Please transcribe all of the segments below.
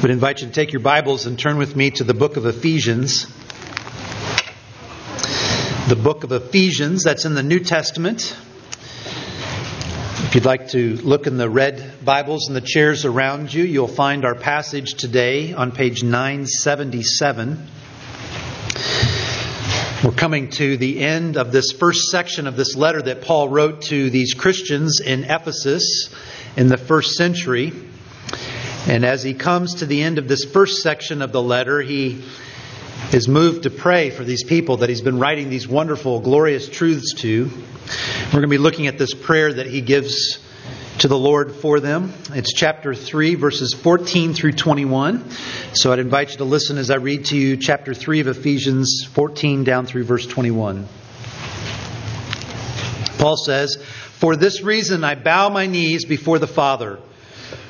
I would invite you to take your Bibles and turn with me to the book of Ephesians. The book of Ephesians, that's in the New Testament. If you'd like to look in the red Bibles in the chairs around you, you'll find our passage today on page 977. We're coming to the end of this first section of this letter that Paul wrote to these Christians in Ephesus in the first century. And as he comes to the end of this first section of the letter, he is moved to pray for these people that he's been writing these wonderful, glorious truths to. We're going to be looking at this prayer that he gives to the Lord for them. It's chapter 3, verses 14 through 21. So I'd invite you to listen as I read to you chapter 3 of Ephesians 14 down through verse 21. Paul says, For this reason I bow my knees before the Father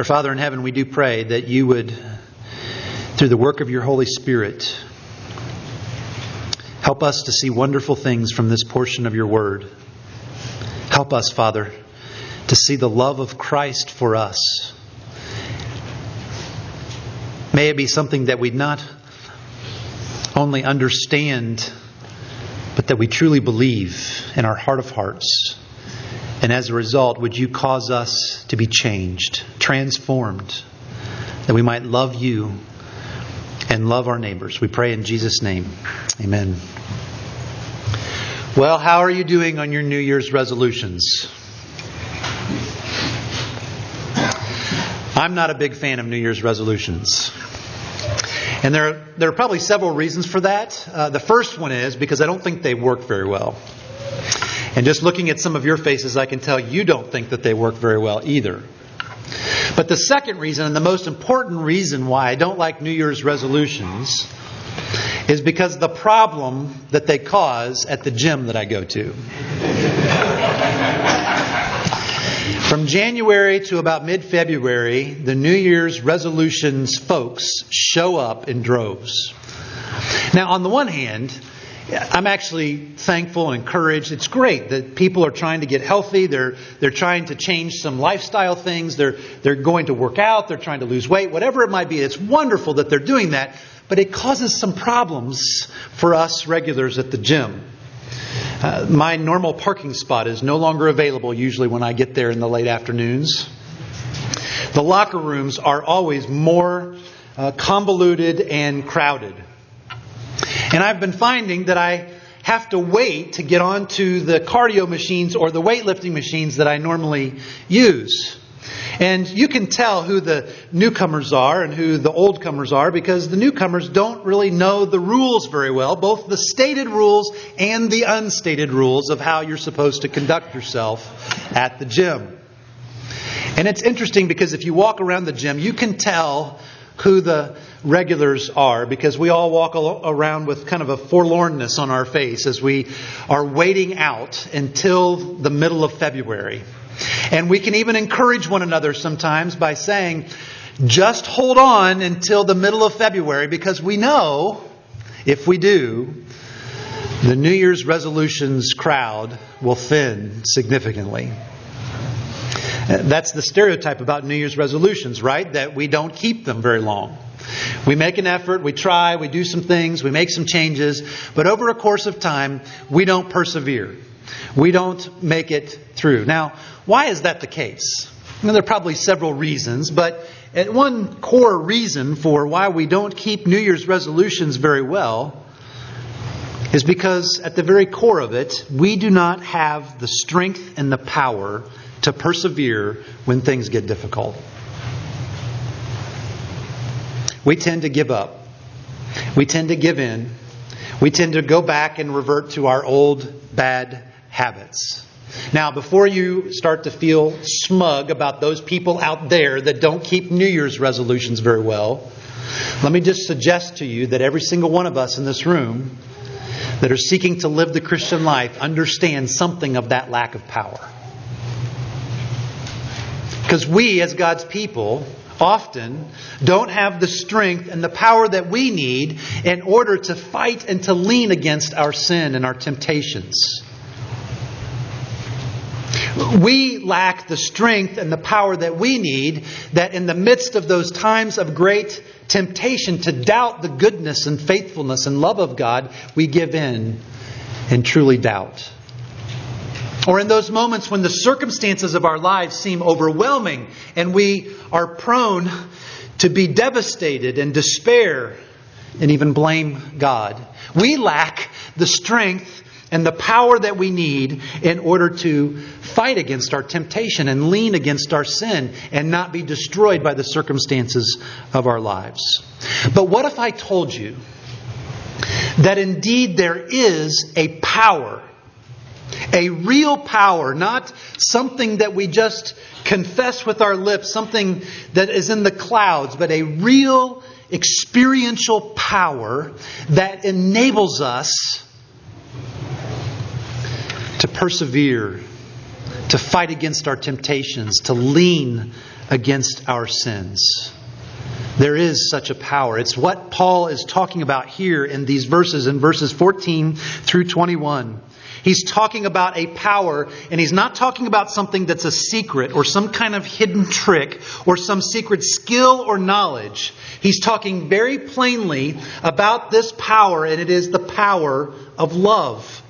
Our Father in heaven, we do pray that you would through the work of your Holy Spirit. Help us to see wonderful things from this portion of your word. Help us, Father, to see the love of Christ for us. May it be something that we not only understand, but that we truly believe in our heart of hearts. And as a result, would you cause us to be changed, transformed, that we might love you and love our neighbors. We pray in Jesus' name. Amen. Well, how are you doing on your New Year's resolutions? I'm not a big fan of New Year's resolutions. And there are, there are probably several reasons for that. Uh, the first one is because I don't think they work very well. And just looking at some of your faces, I can tell you don't think that they work very well either. But the second reason, and the most important reason why I don't like New Year's resolutions, is because the problem that they cause at the gym that I go to. From January to about mid February, the New Year's resolutions folks show up in droves. Now, on the one hand, I'm actually thankful and encouraged. It's great that people are trying to get healthy. They're, they're trying to change some lifestyle things. They're, they're going to work out. They're trying to lose weight, whatever it might be. It's wonderful that they're doing that, but it causes some problems for us regulars at the gym. Uh, my normal parking spot is no longer available usually when I get there in the late afternoons. The locker rooms are always more uh, convoluted and crowded. And I've been finding that I have to wait to get onto the cardio machines or the weightlifting machines that I normally use. And you can tell who the newcomers are and who the old comers are because the newcomers don't really know the rules very well, both the stated rules and the unstated rules of how you're supposed to conduct yourself at the gym. And it's interesting because if you walk around the gym, you can tell who the regulars are because we all walk around with kind of a forlornness on our face as we are waiting out until the middle of February. And we can even encourage one another sometimes by saying, just hold on until the middle of February because we know if we do, the New Year's resolutions crowd will thin significantly. That's the stereotype about New Year's resolutions, right? That we don't keep them very long. We make an effort, we try, we do some things, we make some changes, but over a course of time, we don't persevere. We don't make it through. Now, why is that the case? Well, there are probably several reasons, but one core reason for why we don't keep New Year's resolutions very well is because at the very core of it, we do not have the strength and the power to persevere when things get difficult. We tend to give up. We tend to give in. We tend to go back and revert to our old bad habits. Now, before you start to feel smug about those people out there that don't keep New Year's resolutions very well, let me just suggest to you that every single one of us in this room that are seeking to live the Christian life understand something of that lack of power. Because we, as God's people, often don't have the strength and the power that we need in order to fight and to lean against our sin and our temptations. We lack the strength and the power that we need that in the midst of those times of great temptation to doubt the goodness and faithfulness and love of God, we give in and truly doubt. Or in those moments when the circumstances of our lives seem overwhelming and we are prone to be devastated and despair and even blame God. We lack the strength and the power that we need in order to fight against our temptation and lean against our sin and not be destroyed by the circumstances of our lives. But what if I told you that indeed there is a power a real power, not something that we just confess with our lips, something that is in the clouds, but a real experiential power that enables us to persevere, to fight against our temptations, to lean against our sins. There is such a power. It's what Paul is talking about here in these verses, in verses 14 through 21. He's talking about a power, and he's not talking about something that's a secret or some kind of hidden trick or some secret skill or knowledge. He's talking very plainly about this power, and it is the power of love.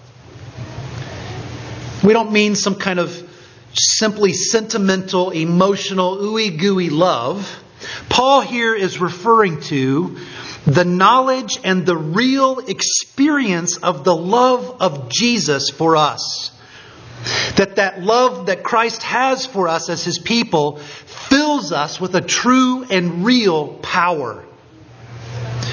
We don't mean some kind of simply sentimental, emotional, ooey gooey love. Paul here is referring to the knowledge and the real experience of the love of Jesus for us. That that love that Christ has for us as his people fills us with a true and real power.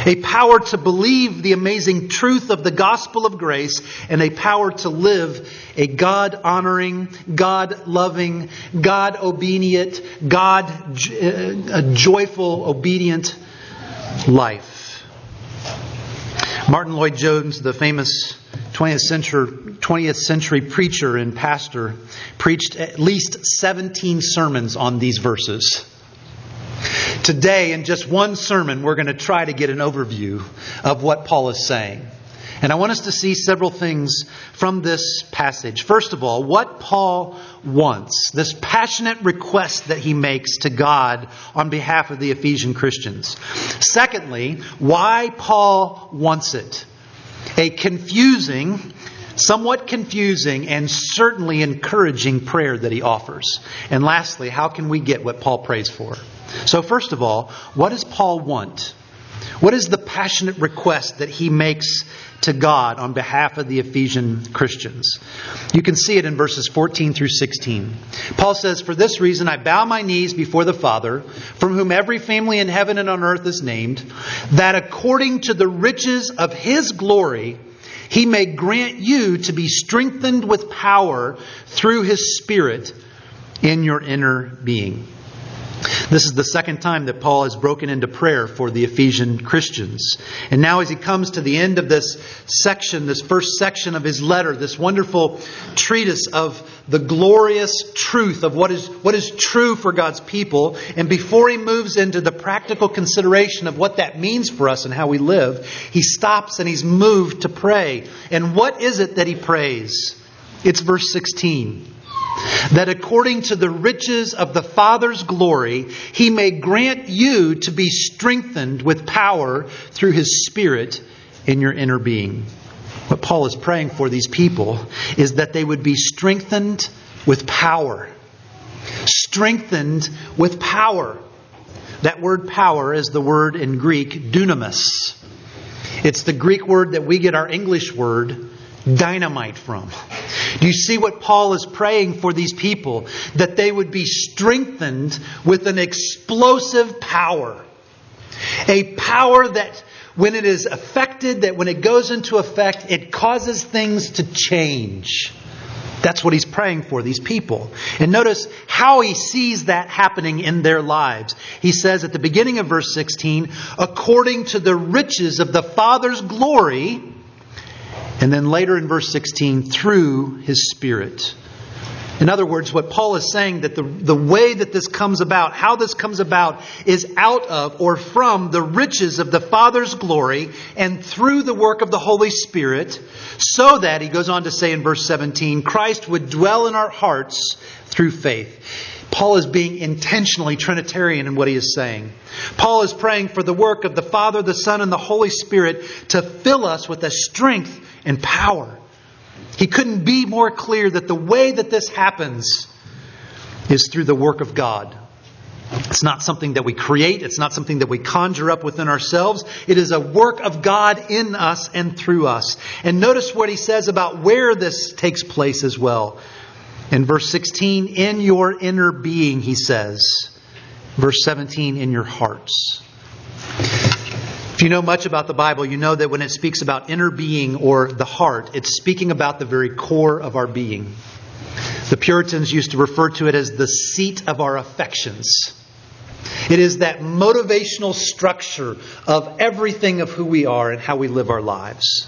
A power to believe the amazing truth of the gospel of grace and a power to live a God honoring, God loving, God obedient, God joyful, obedient life. Martyn Lloyd-Jones, the famous 20th century, 20th century preacher and pastor, preached at least 17 sermons on these verses. Today, in just one sermon, we're going to try to get an overview of what Paul is saying. And I want us to see several things from this passage. First of all, what Paul wants, this passionate request that he makes to God on behalf of the Ephesian Christians. Secondly, why Paul wants it. A confusing, somewhat confusing, and certainly encouraging prayer that he offers. And lastly, how can we get what Paul prays for? So, first of all, what does Paul want? What is the passionate request that he makes to God on behalf of the Ephesian Christians? You can see it in verses 14 through 16. Paul says, For this reason I bow my knees before the Father, from whom every family in heaven and on earth is named, that according to the riches of his glory, he may grant you to be strengthened with power through his Spirit in your inner being this is the second time that Paul has broken into prayer for the Ephesian Christians. And now, as he comes to the end of this section, this first section of his letter, this wonderful treatise of the glorious truth of what is, what is true for God's people, and before he moves into the practical consideration of what that means for us and how we live, he stops and he's moved to pray. And what is it that he prays? It's verse 16 that according to the riches of the Father's glory, he may grant you to be strengthened with power through his Spirit in your inner being. What Paul is praying for these people is that they would be strengthened with power. Strengthened with power. That word power is the word in Greek dunamis. It's the Greek word that we get our English word dynamite from. Do you see what Paul is praying for these people? That they would be strengthened with an explosive power. A power that when it is affected, that when it goes into effect, it causes things to change. That's what he's praying for, these people. And notice how he sees that happening in their lives. He says at the beginning of verse 16, according to the riches of the Father's glory, and then later in verse 16, through his Spirit. In other words, what Paul is saying that the, the way that this comes about, how this comes about, is out of or from the riches of the Father's glory and through the work of the Holy Spirit, so that, he goes on to say in verse 17, Christ would dwell in our hearts through faith. Paul is being intentionally Trinitarian in what he is saying. Paul is praying for the work of the Father, the Son, and the Holy Spirit to fill us with a strength and power he couldn't be more clear that the way that this happens is through the work of God. It's not something that we create. It's not something that we conjure up within ourselves. It is a work of God in us and through us. And notice what he says about where this takes place as well. In verse 16, in your inner being, he says. Verse 17, in your hearts. If you know much about the Bible, you know that when it speaks about inner being or the heart, it's speaking about the very core of our being. The Puritans used to refer to it as the seat of our affections. It is that motivational structure of everything of who we are and how we live our lives.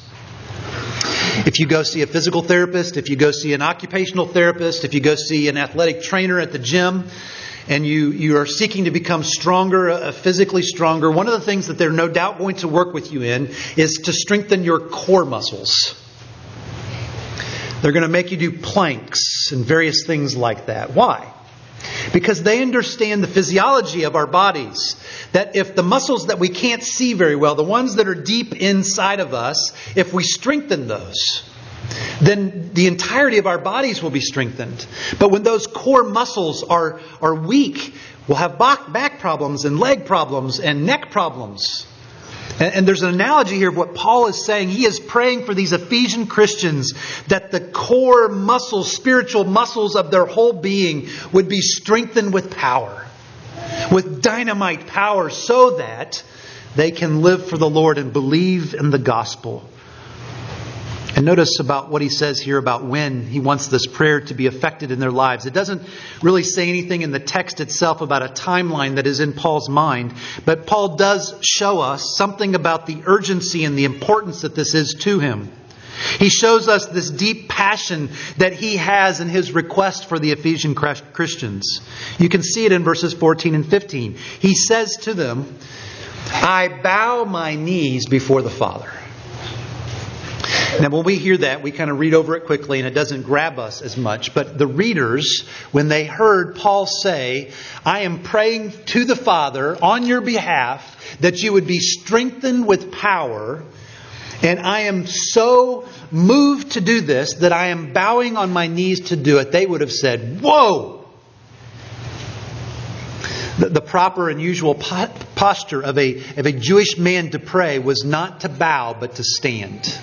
If you go see a physical therapist, if you go see an occupational therapist, if you go see an athletic trainer at the gym, and you, you are seeking to become stronger, uh, physically stronger, one of the things that they're no doubt going to work with you in is to strengthen your core muscles. They're going to make you do planks and various things like that. Why? Because they understand the physiology of our bodies. That if the muscles that we can't see very well, the ones that are deep inside of us, if we strengthen those, then the entirety of our bodies will be strengthened. But when those core muscles are, are weak, we'll have back, problems and leg problems and neck problems. And, and there's an analogy here of what Paul is saying. He is praying for these Ephesian Christians that the core muscles, spiritual muscles of their whole being would be strengthened with power, with dynamite power, so that they can live for the Lord and believe in the gospel. And notice about what he says here about when he wants this prayer to be effected in their lives. It doesn't really say anything in the text itself about a timeline that is in Paul's mind, but Paul does show us something about the urgency and the importance that this is to him. He shows us this deep passion that he has in his request for the Ephesian Christians. You can see it in verses 14 and 15. He says to them, I bow my knees before the Father now, when we hear that, we kind of read over it quickly and it doesn't grab us as much. But the readers, when they heard Paul say, I am praying to the Father on your behalf that you would be strengthened with power, and I am so moved to do this that I am bowing on my knees to do it, they would have said, Whoa! The, proper and usual posture of a, of a Jewish man to pray was not to bow, but to stand.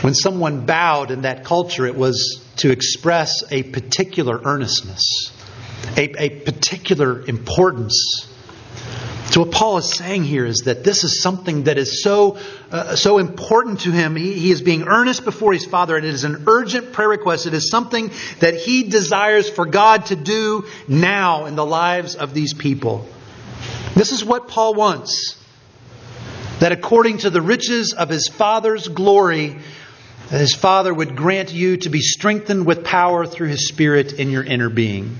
When someone bowed in that culture, it was to express a particular earnestness, a, a particular importance. So what Paul is saying here is that this is something that is so uh, so important to him. He, he is being earnest before his Father, and it is an urgent prayer request. It is something that he desires for God to do now in the lives of these people. This is what Paul wants. That according to the riches of his Father's glory, that his Father would grant you to be strengthened with power through his Spirit in your inner being.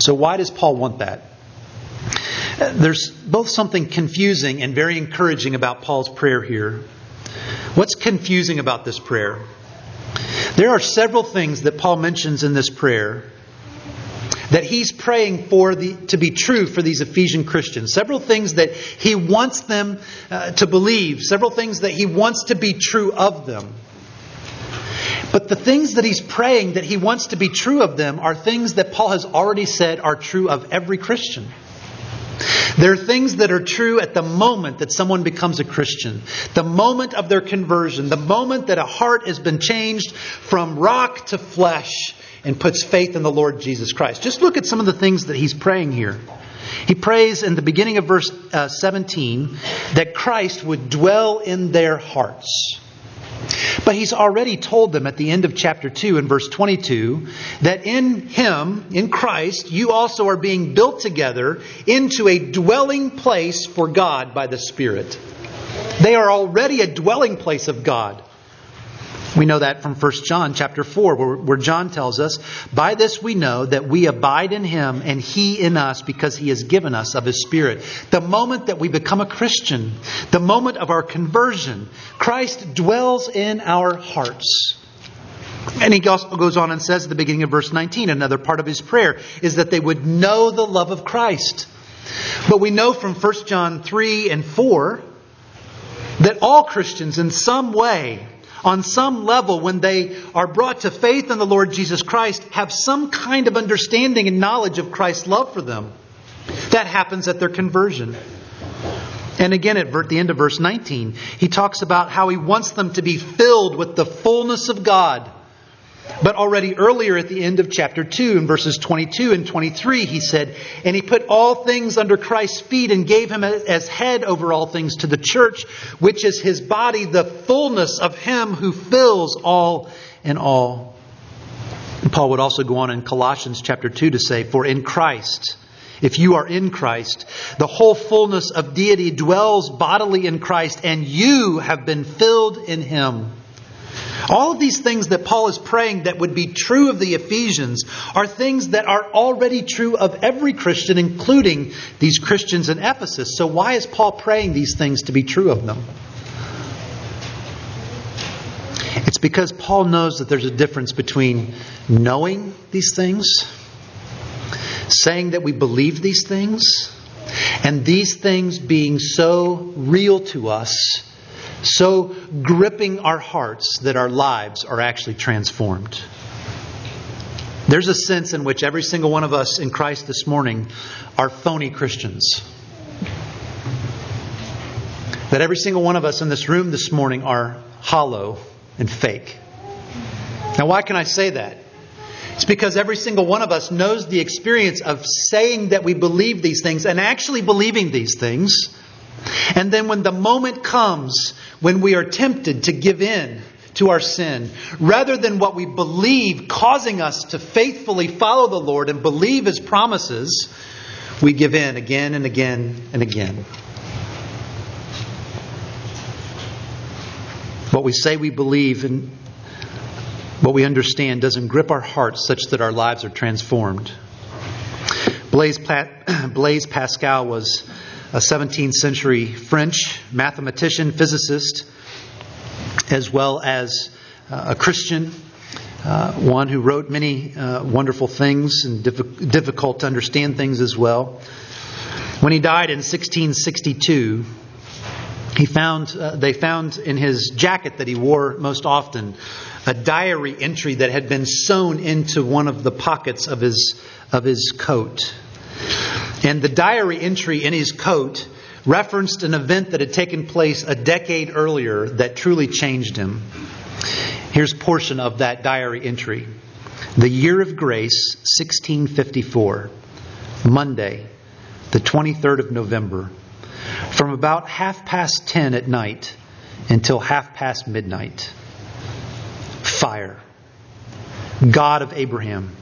So, why does Paul want that? There's both something confusing and very encouraging about Paul's prayer here. What's confusing about this prayer? There are several things that Paul mentions in this prayer that he's praying for the, to be true for these Ephesian Christians. Several things that he wants them uh, to believe, several things that he wants to be true of them. But the things that he's praying that he wants to be true of them are things that Paul has already said are true of every Christian. There are things that are true at the moment that someone becomes a Christian, the moment of their conversion, the moment that a heart has been changed from rock to flesh and puts faith in the Lord Jesus Christ. Just look at some of the things that he's praying here. He prays in the beginning of verse uh, 17 that Christ would dwell in their hearts. But he's already told them at the end of chapter 2 in verse 22 that in him, in Christ, you also are being built together into a dwelling place for God by the Spirit. They are already a dwelling place of God. We know that from 1 John chapter 4, where, John tells us, By this we know that we abide in him and he in us because he has given us of his Spirit. The moment that we become a Christian, the moment of our conversion, Christ dwells in our hearts. And he goes on and says at the beginning of verse 19, another part of his prayer, is that they would know the love of Christ. But we know from 1 John 3 and 4 that all Christians in some way on some level, when they are brought to faith in the Lord Jesus Christ, have some kind of understanding and knowledge of Christ's love for them. That happens at their conversion. And again, at the end of verse 19, he talks about how he wants them to be filled with the fullness of God. But already earlier at the end of chapter 2, in verses 22 and 23, he said, And he put all things under Christ's feet and gave him as head over all things to the church, which is his body, the fullness of him who fills all in all. And Paul would also go on in Colossians chapter 2 to say, For in Christ, if you are in Christ, the whole fullness of deity dwells bodily in Christ, and you have been filled in him all of these things that Paul is praying that would be true of the Ephesians are things that are already true of every Christian, including these Christians in Ephesus. So, why is Paul praying these things to be true of them? It's because Paul knows that there's a difference between knowing these things, saying that we believe these things, and these things being so real to us so gripping our hearts that our lives are actually transformed. There's a sense in which every single one of us in Christ this morning are phony Christians. That every single one of us in this room this morning are hollow and fake. Now, why can I say that? It's because every single one of us knows the experience of saying that we believe these things and actually believing these things. And then when the moment comes when we are tempted to give in to our sin, rather than what we believe causing us to faithfully follow the Lord and believe His promises, we give in again and again and again. What we say we believe and what we understand doesn't grip our hearts such that our lives are transformed. Blaise, Blaise Pascal was a 17th century French mathematician, physicist, as well as uh, a Christian, uh, one who wrote many uh, wonderful things and diff- difficult to understand things as well. When he died in 1662, he found uh, they found in his jacket that he wore most often a diary entry that had been sewn into one of the pockets of his of his coat. And the diary entry in his coat referenced an event that had taken place a decade earlier that truly changed him. Here's a portion of that diary entry. The year of grace, 1654, Monday, the 23rd of November, from about half past 10 at night until half past midnight. Fire. God of Abraham,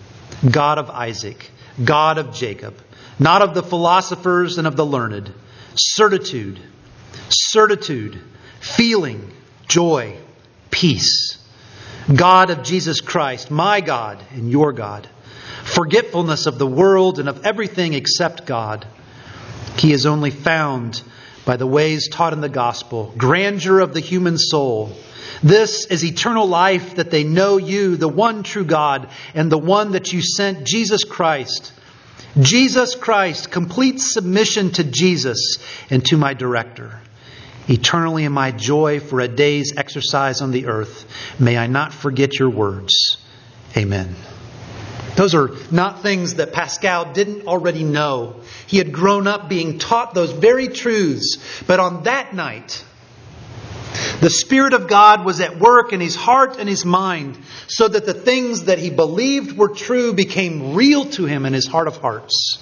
God of Isaac, God of Jacob, not of the philosophers and of the learned. Certitude, certitude, feeling, joy, peace. God of Jesus Christ, my God and your God. Forgetfulness of the world and of everything except God. He is only found by the ways taught in the gospel. Grandeur of the human soul. This is eternal life that they know you, the one true God, and the one that you sent, Jesus Christ Jesus Christ, complete submission to Jesus and to my director. Eternally in my joy for a day's exercise on the earth, may I not forget your words. Amen. Those are not things that Pascal didn't already know. He had grown up being taught those very truths, but on that night, the Spirit of God was at work in his heart and his mind so that the things that he believed were true became real to him in his heart of hearts.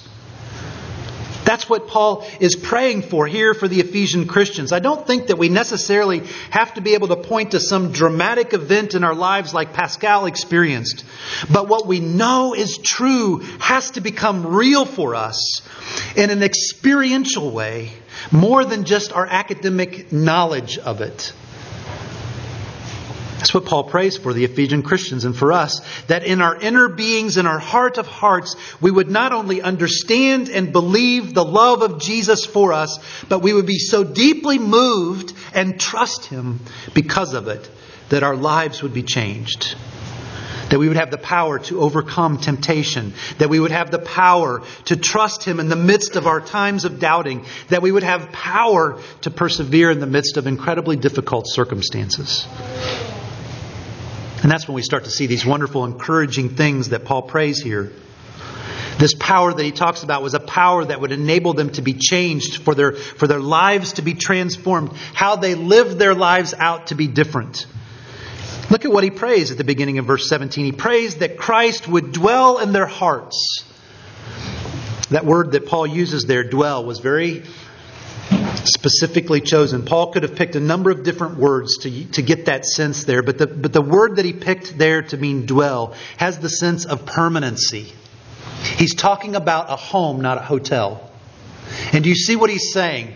That's what Paul is praying for here for the Ephesian Christians. I don't think that we necessarily have to be able to point to some dramatic event in our lives like Pascal experienced. But what we know is true has to become real for us in an experiential way, more than just our academic knowledge of it. That's what Paul prays for the Ephesian Christians and for us, that in our inner beings, in our heart of hearts, we would not only understand and believe the love of Jesus for us, but we would be so deeply moved and trust Him because of it that our lives would be changed. That we would have the power to overcome temptation. That we would have the power to trust Him in the midst of our times of doubting. That we would have power to persevere in the midst of incredibly difficult circumstances. And that's when we start to see these wonderful, encouraging things that Paul prays here. This power that he talks about was a power that would enable them to be changed, for their, for their lives to be transformed, how they lived their lives out to be different. Look at what he prays at the beginning of verse 17. He prays that Christ would dwell in their hearts. That word that Paul uses there, dwell, was very specifically chosen. Paul could have picked a number of different words to, to get that sense there, but the, but the word that he picked there to mean dwell has the sense of permanency. He's talking about a home, not a hotel. And do you see what he's saying?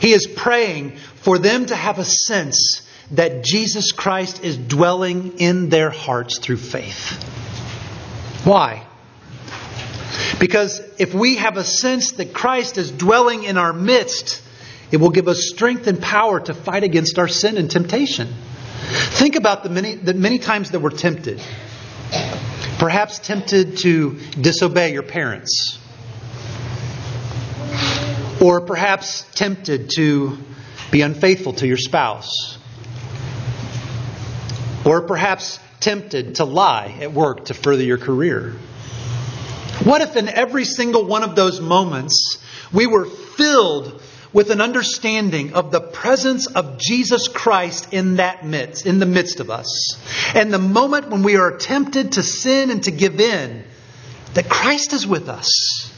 He is praying for them to have a sense that Jesus Christ is dwelling in their hearts through faith. Why? Because if we have a sense that Christ is dwelling in our midst, it will give us strength and power to fight against our sin and temptation. Think about the many, the many times that we're tempted. Perhaps tempted to disobey your parents. Or perhaps tempted to be unfaithful to your spouse. Or perhaps tempted to lie at work to further your career. What if in every single one of those moments we were filled with an understanding of the presence of Jesus Christ in that midst, in the midst of us. And the moment when we are tempted to sin and to give in, that Christ is with us.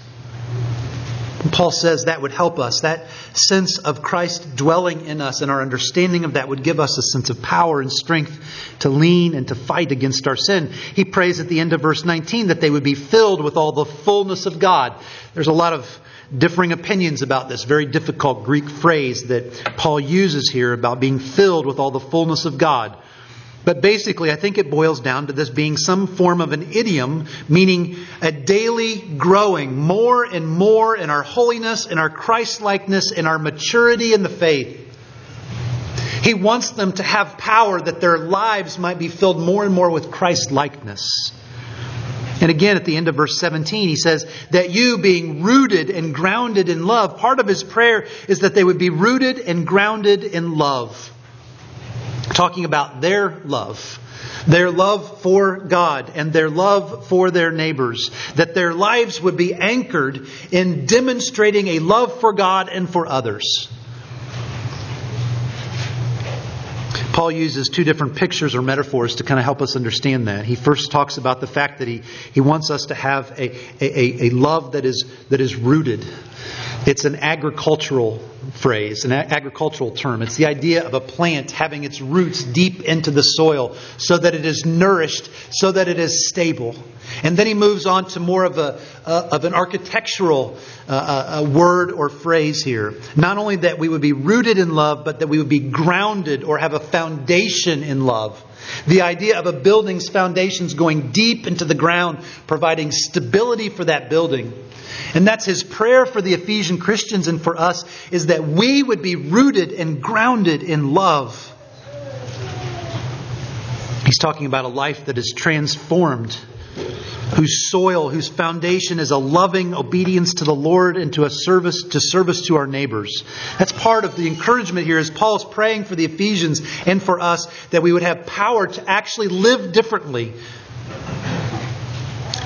And Paul says that would help us. That sense of Christ dwelling in us and our understanding of that would give us a sense of power and strength to lean and to fight against our sin. He prays at the end of verse 19 that they would be filled with all the fullness of God. There's a lot of differing opinions about this very difficult Greek phrase that Paul uses here about being filled with all the fullness of God. But basically, I think it boils down to this being some form of an idiom, meaning a daily growing more and more in our holiness, in our Christlikeness, in our maturity in the faith. He wants them to have power that their lives might be filled more and more with Christ likeness. And again, at the end of verse 17, he says that you being rooted and grounded in love, part of his prayer is that they would be rooted and grounded in love. Talking about their love, their love for God and their love for their neighbors, that their lives would be anchored in demonstrating a love for God and for others. Paul uses two different pictures or metaphors to kind of help us understand that. He first talks about the fact that he, he wants us to have a, a, a love that is, that is rooted. It's an agricultural phrase, an agricultural term. It's the idea of a plant having its roots deep into the soil so that it is nourished, so that it is stable. And then he moves on to more of, a, uh, of an architectural uh, a word or phrase here. Not only that we would be rooted in love, but that we would be grounded or have a foundation in love. The idea of a building's foundations going deep into the ground, providing stability for that building. And that's his prayer for the Ephesian Christians and for us is that we would be rooted and grounded in love. He's talking about a life that is transformed whose soil, whose foundation is a loving obedience to the Lord and to a service to service to our neighbors. That's part of the encouragement here is Paul's praying for the Ephesians and for us that we would have power to actually live differently.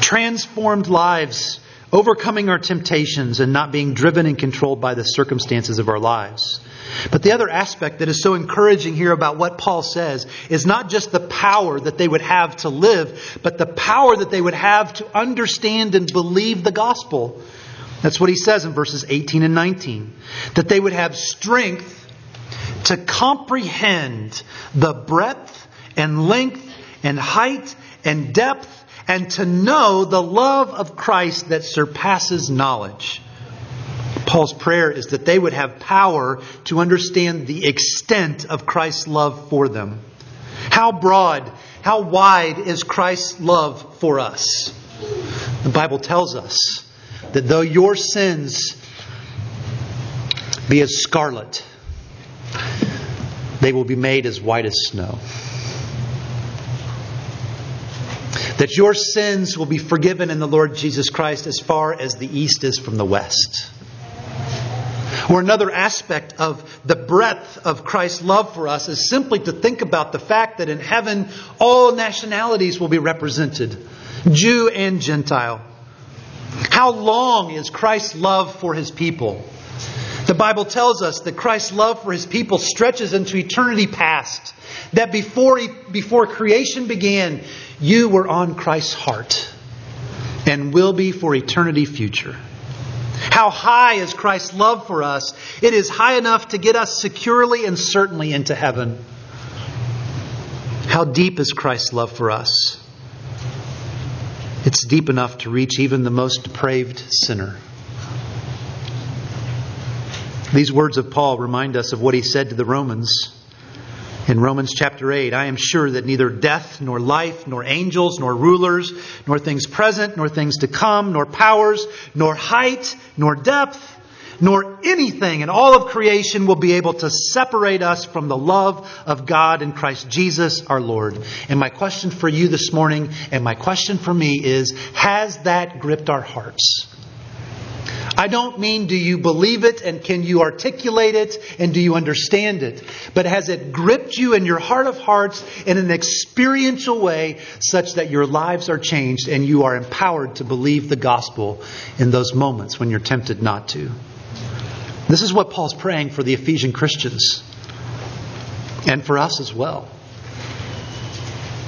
transformed lives, overcoming our temptations and not being driven and controlled by the circumstances of our lives. But the other aspect that is so encouraging here about what Paul says is not just the power that they would have to live, but the power that they would have to understand and believe the gospel. That's what he says in verses 18 and 19. That they would have strength to comprehend the breadth and length and height and depth and to know the love of Christ that surpasses knowledge. Paul's prayer is that they would have power to understand the extent of Christ's love for them. How broad, how wide is Christ's love for us? The Bible tells us that though your sins be as scarlet, they will be made as white as snow. That your sins will be forgiven in the Lord Jesus Christ as far as the east is from the west. Or another aspect of the breadth of Christ's love for us is simply to think about the fact that in heaven all nationalities will be represented Jew and Gentile. How long is Christ's love for his people? The Bible tells us that Christ's love for his people stretches into eternity past. That before, he, before creation began, you were on Christ's heart and will be for eternity future. How high is Christ's love for us? It is high enough to get us securely and certainly into heaven. How deep is Christ's love for us? It's deep enough to reach even the most depraved sinner. These words of Paul remind us of what he said to the Romans in Romans chapter 8, I am sure that neither death, nor life, nor angels, nor rulers, nor things present, nor things to come, nor powers, nor height, nor depth, nor anything in all of creation will be able to separate us from the love of God in Christ Jesus our Lord. And my question for you this morning, and my question for me is Has that gripped our hearts? I don't mean do you believe it and can you articulate it and do you understand it, but has it gripped you in your heart of hearts in an experiential way such that your lives are changed and you are empowered to believe the gospel in those moments when you're tempted not to? This is what Paul's praying for the Ephesian Christians and for us as well.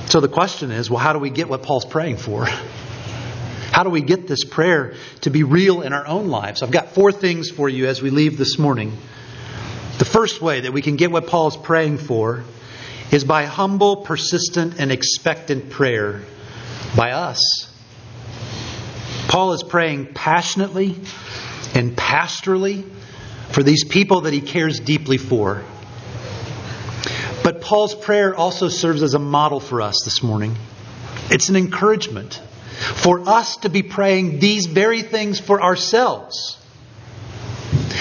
So the question is well, how do we get what Paul's praying for? How do we get this prayer to be real in our own lives? I've got four things for you as we leave this morning. The first way that we can get what Paul is praying for is by humble, persistent, and expectant prayer by us. Paul is praying passionately and pastorally for these people that he cares deeply for. But Paul's prayer also serves as a model for us this morning. It's an encouragement for us to be praying these very things for ourselves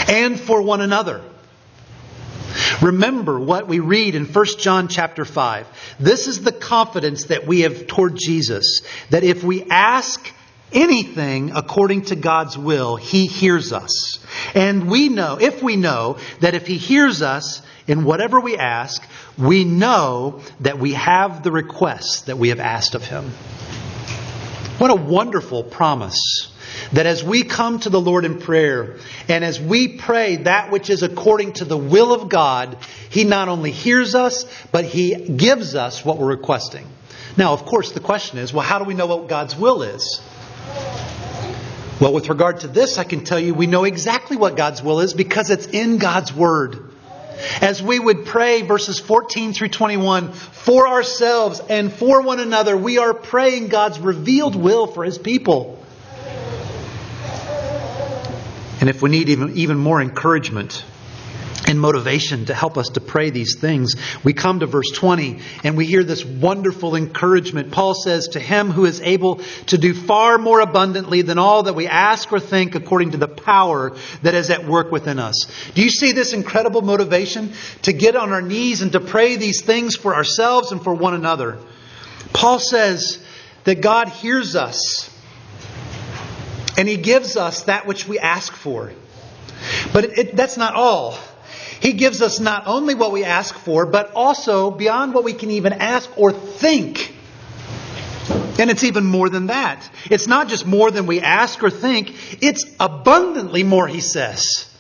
and for one another. Remember what we read in 1 John chapter 5. This is the confidence that we have toward Jesus that if we ask anything according to God's will, he hears us. And we know, if we know that if he hears us in whatever we ask, we know that we have the requests that we have asked of him. What a wonderful promise. That as we come to the Lord in prayer and as we pray that which is according to the will of God, He not only hears us, but He gives us what we're requesting. Now, of course, the question is well, how do we know what God's will is? Well, with regard to this, I can tell you we know exactly what God's will is because it's in God's Word as we would pray verses 14 through 21 for ourselves and for one another, we are praying God's revealed will for His people. And if we need even, even more encouragement, and motivation to help us to pray these things. We come to verse 20 and we hear this wonderful encouragement. Paul says, To him who is able to do far more abundantly than all that we ask or think according to the power that is at work within us. Do you see this incredible motivation to get on our knees and to pray these things for ourselves and for one another? Paul says that God hears us and he gives us that which we ask for. But it, it, that's not all. He gives us not only what we ask for, but also beyond what we can even ask or think. And it's even more than that. It's not just more than we ask or think, it's abundantly more, he says.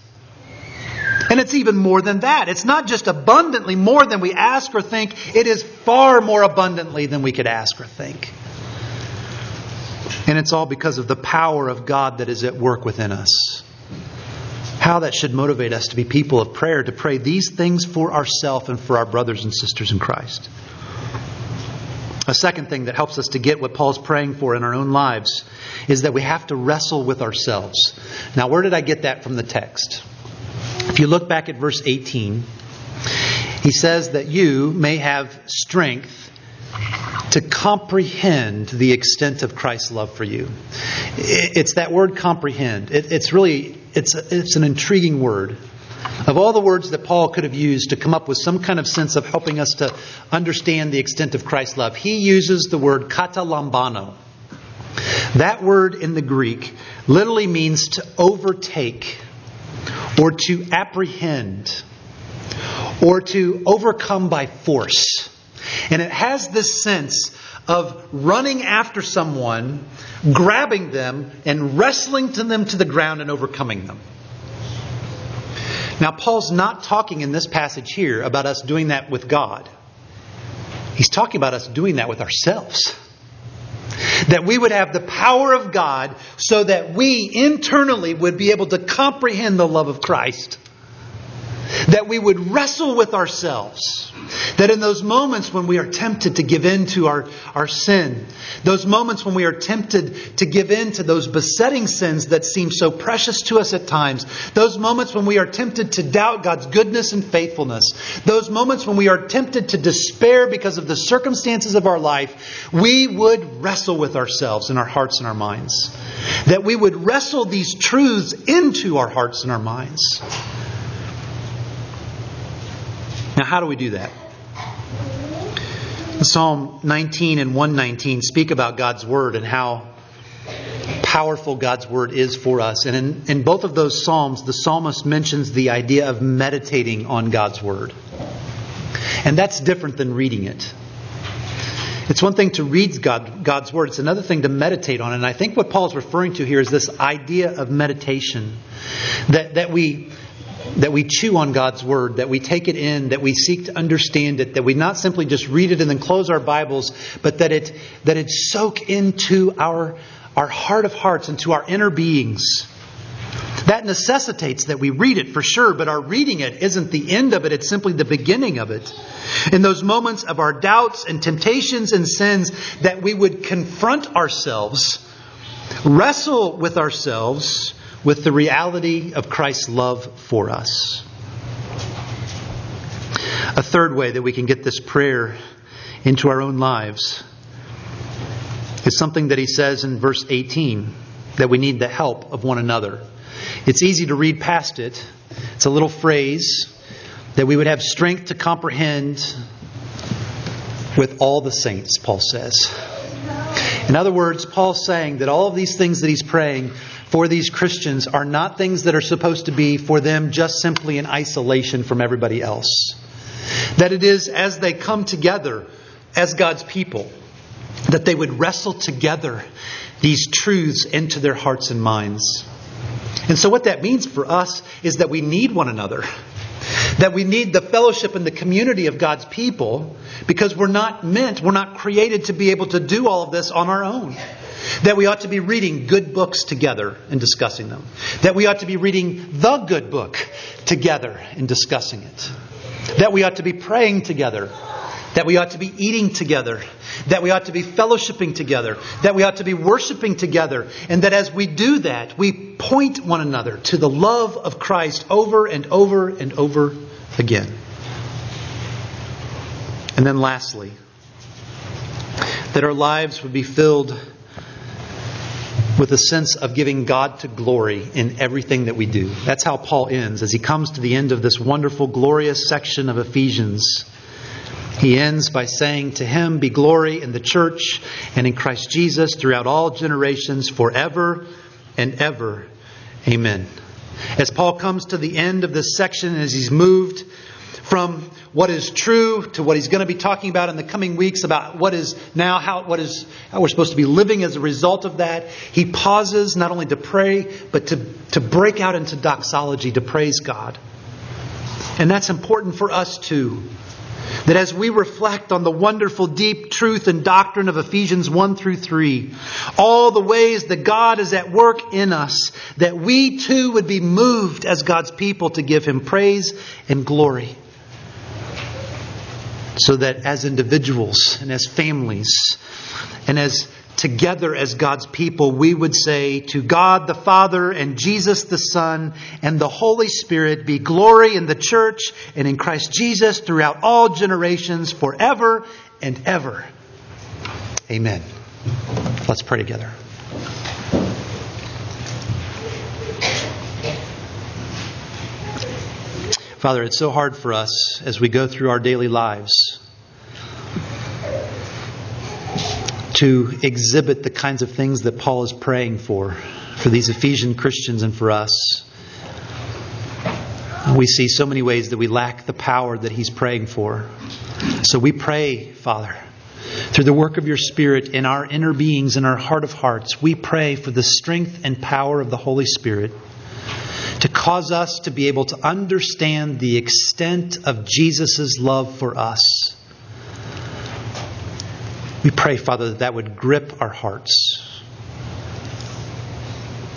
And it's even more than that. It's not just abundantly more than we ask or think, it is far more abundantly than we could ask or think. And it's all because of the power of God that is at work within us. How that should motivate us to be people of prayer, to pray these things for ourselves and for our brothers and sisters in Christ. A second thing that helps us to get what Paul's praying for in our own lives is that we have to wrestle with ourselves. Now, where did I get that from the text? If you look back at verse 18, he says that you may have strength to comprehend the extent of Christ's love for you. It's that word comprehend. It's really it's, it's an intriguing word. Of all the words that Paul could have used to come up with some kind of sense of helping us to understand the extent of Christ's love, he uses the word katalambano. That word in the Greek literally means to overtake or to apprehend or to overcome by force. And it has this sense of running after someone, grabbing them, and wrestling to them to the ground and overcoming them. Now, Paul's not talking in this passage here about us doing that with God. He's talking about us doing that with ourselves. That we would have the power of God so that we internally would be able to comprehend the love of Christ. That we would wrestle with ourselves that in those moments when we are tempted to give in to our, our sin, those moments when we are tempted to give in to those besetting sins that seem so precious to us at times, those moments when we are tempted to doubt God's goodness and faithfulness, those moments when we are tempted to despair because of the circumstances of our life, we would wrestle with ourselves in our hearts and our minds. That we would wrestle these truths into our hearts and our minds. Now, how do we do that? Psalm 19 and 119 speak about God's Word and how powerful God's Word is for us. And in, in both of those Psalms, the psalmist mentions the idea of meditating on God's Word. And that's different than reading it. It's one thing to read God, God's Word, it's another thing to meditate on it. And I think what Paul's referring to here is this idea of meditation. That, that we that we chew on God's Word, that we take it in, that we seek to understand it, that we not simply just read it and then close our Bibles, but that it, that it soak into our, our heart of hearts, into our inner beings. That necessitates that we read it for sure, but our reading it isn't the end of it, it's simply the beginning of it. In those moments of our doubts and temptations and sins, that we would confront ourselves, wrestle with ourselves, with the reality of Christ's love for us. A third way that we can get this prayer into our own lives is something that he says in verse 18 that we need the help of one another. It's easy to read past it. It's a little phrase that we would have strength to comprehend with all the saints, Paul says. In other words, Paul's saying that all of these things that he's praying for these Christians are not things that are supposed to be for them just simply in isolation from everybody else. That it is as they come together as God's people, that they would wrestle together these truths into their hearts and minds. And so, what that means for us is that we need one another. That we need the fellowship and the community of God's people because we're not meant, we're not created to be able to do all of this on our own. That we ought to be reading good books together and discussing them. That we ought to be reading the good book together and discussing it. That we ought to be praying together. That we ought to be eating together. That we ought to be fellowshipping together. That we ought to be worshiping together. And that as we do that, we point one another to the love of Christ over and over and over again. And then lastly, that our lives would be filled with a sense of giving God to glory in everything that we do. That's how Paul ends as he comes to the end of this wonderful, glorious section of Ephesians. He ends by saying, To him be glory in the church and in Christ Jesus throughout all generations, forever and ever. Amen. As Paul comes to the end of this section, as he's moved from what is true to what he's going to be talking about in the coming weeks about what is now how what is how we're supposed to be living as a result of that. He pauses not only to pray, but to, to break out into doxology, to praise God. And that's important for us too. That as we reflect on the wonderful, deep truth and doctrine of Ephesians 1 through 3, all the ways that God is at work in us, that we too would be moved as God's people to give Him praise and glory. So that as individuals and as families and as together as God's people, we would say to God the Father and Jesus the Son and the Holy Spirit be glory in the church and in Christ Jesus throughout all generations, forever and ever. Amen. Let's pray together. Father, it's so hard for us as we go through our daily lives to exhibit the kinds of things that Paul is praying for, for these Ephesian Christians and for us. We see so many ways that we lack the power that he's praying for. So we pray, Father, through the work of your Spirit in our inner beings, in our heart of hearts, we pray for the strength and power of the Holy Spirit to cause us to be able to understand the extent of Jesus' love for us we pray, Father, that that would grip our hearts,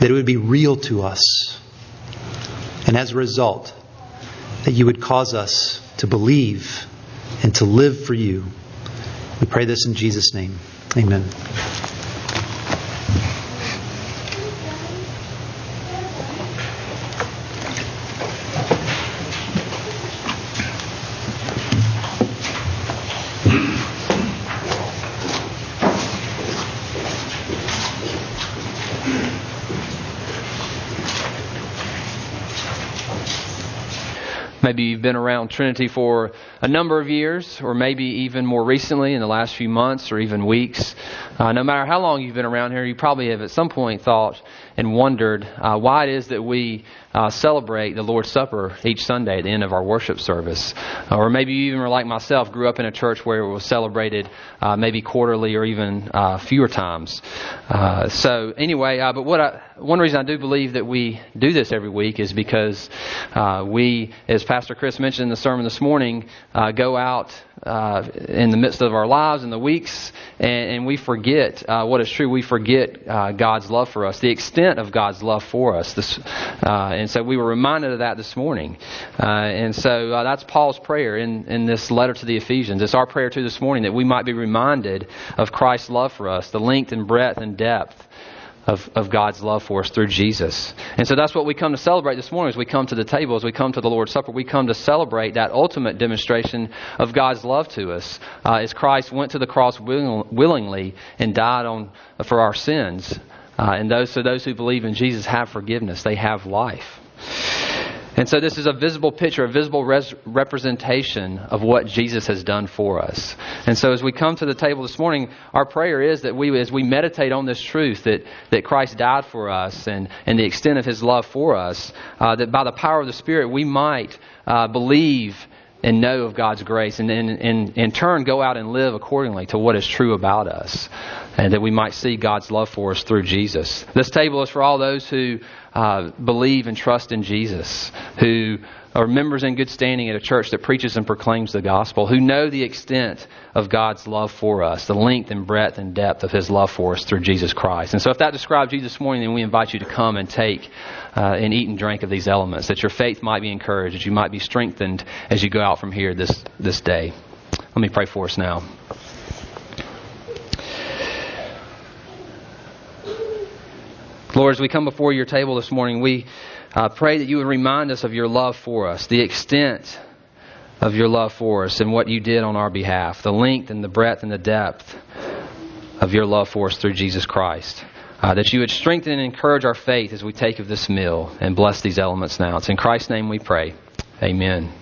that it would be real to us, and as a result, that you would cause us to believe and to live for you. We pray this in Jesus' name. Amen. Maybe you've been around Trinity for a number of years, or maybe even more recently in the last few months or even weeks. Uh, no matter how long you've been around here, you probably have at some point thought and wondered uh, why it is that we uh, celebrate the Lord's Supper each Sunday at the end of our worship service. Uh, or maybe you even were like myself, grew up in a church where it was celebrated uh, maybe quarterly or even uh, fewer times. So anyway, but what I, one reason I do believe that we do this every week is because we, as Pastor Chris mentioned in the sermon this morning, go out uh, in the midst of our lives and the weeks, and, and we forget uh, what is true. We forget uh, God's love for us, the extent of God's love for us. This, uh, and so we were reminded of that this morning. Uh, and so uh, that's Paul's prayer in, in this letter to the Ephesians. It's our prayer too this morning that we might be reminded of Christ's love for us, the length and breadth and depth of, of God's love for us through Jesus. And so that's what we come to celebrate this morning as we come to the table, as we come to the Lord's Supper. We come to celebrate that ultimate demonstration of God's love to us uh, as Christ went to the cross will, willingly and died on, for our sins. Uh, and those, so those who believe in Jesus have forgiveness, they have life. And so this is a visible picture, a visible res- representation of what Jesus has done for us. And so as we come to the table this morning, our prayer is that we, as we meditate on this truth that, that Christ died for us and, and the extent of his love for us, uh, that by the power of the Spirit we might uh, believe and know of God's grace, and then in, in turn go out and live accordingly to what is true about us, and that we might see God's love for us through Jesus. This table is for all those who uh, believe and trust in Jesus, who are members in good standing at a church that preaches and proclaims the gospel, who know the extent of God's love for us, the length and breadth and depth of His love for us through Jesus Christ. And so, if that describes you this morning, then we invite you to come and take uh, and eat and drink of these elements, that your faith might be encouraged, that you might be strengthened as you go out from here this, this day. Let me pray for us now. Lord, as we come before your table this morning, we uh, pray that you would remind us of your love for us, the extent of your love for us and what you did on our behalf, the length and the breadth and the depth of your love for us through Jesus Christ. Uh, that you would strengthen and encourage our faith as we take of this meal and bless these elements now. It's in Christ's name we pray. Amen.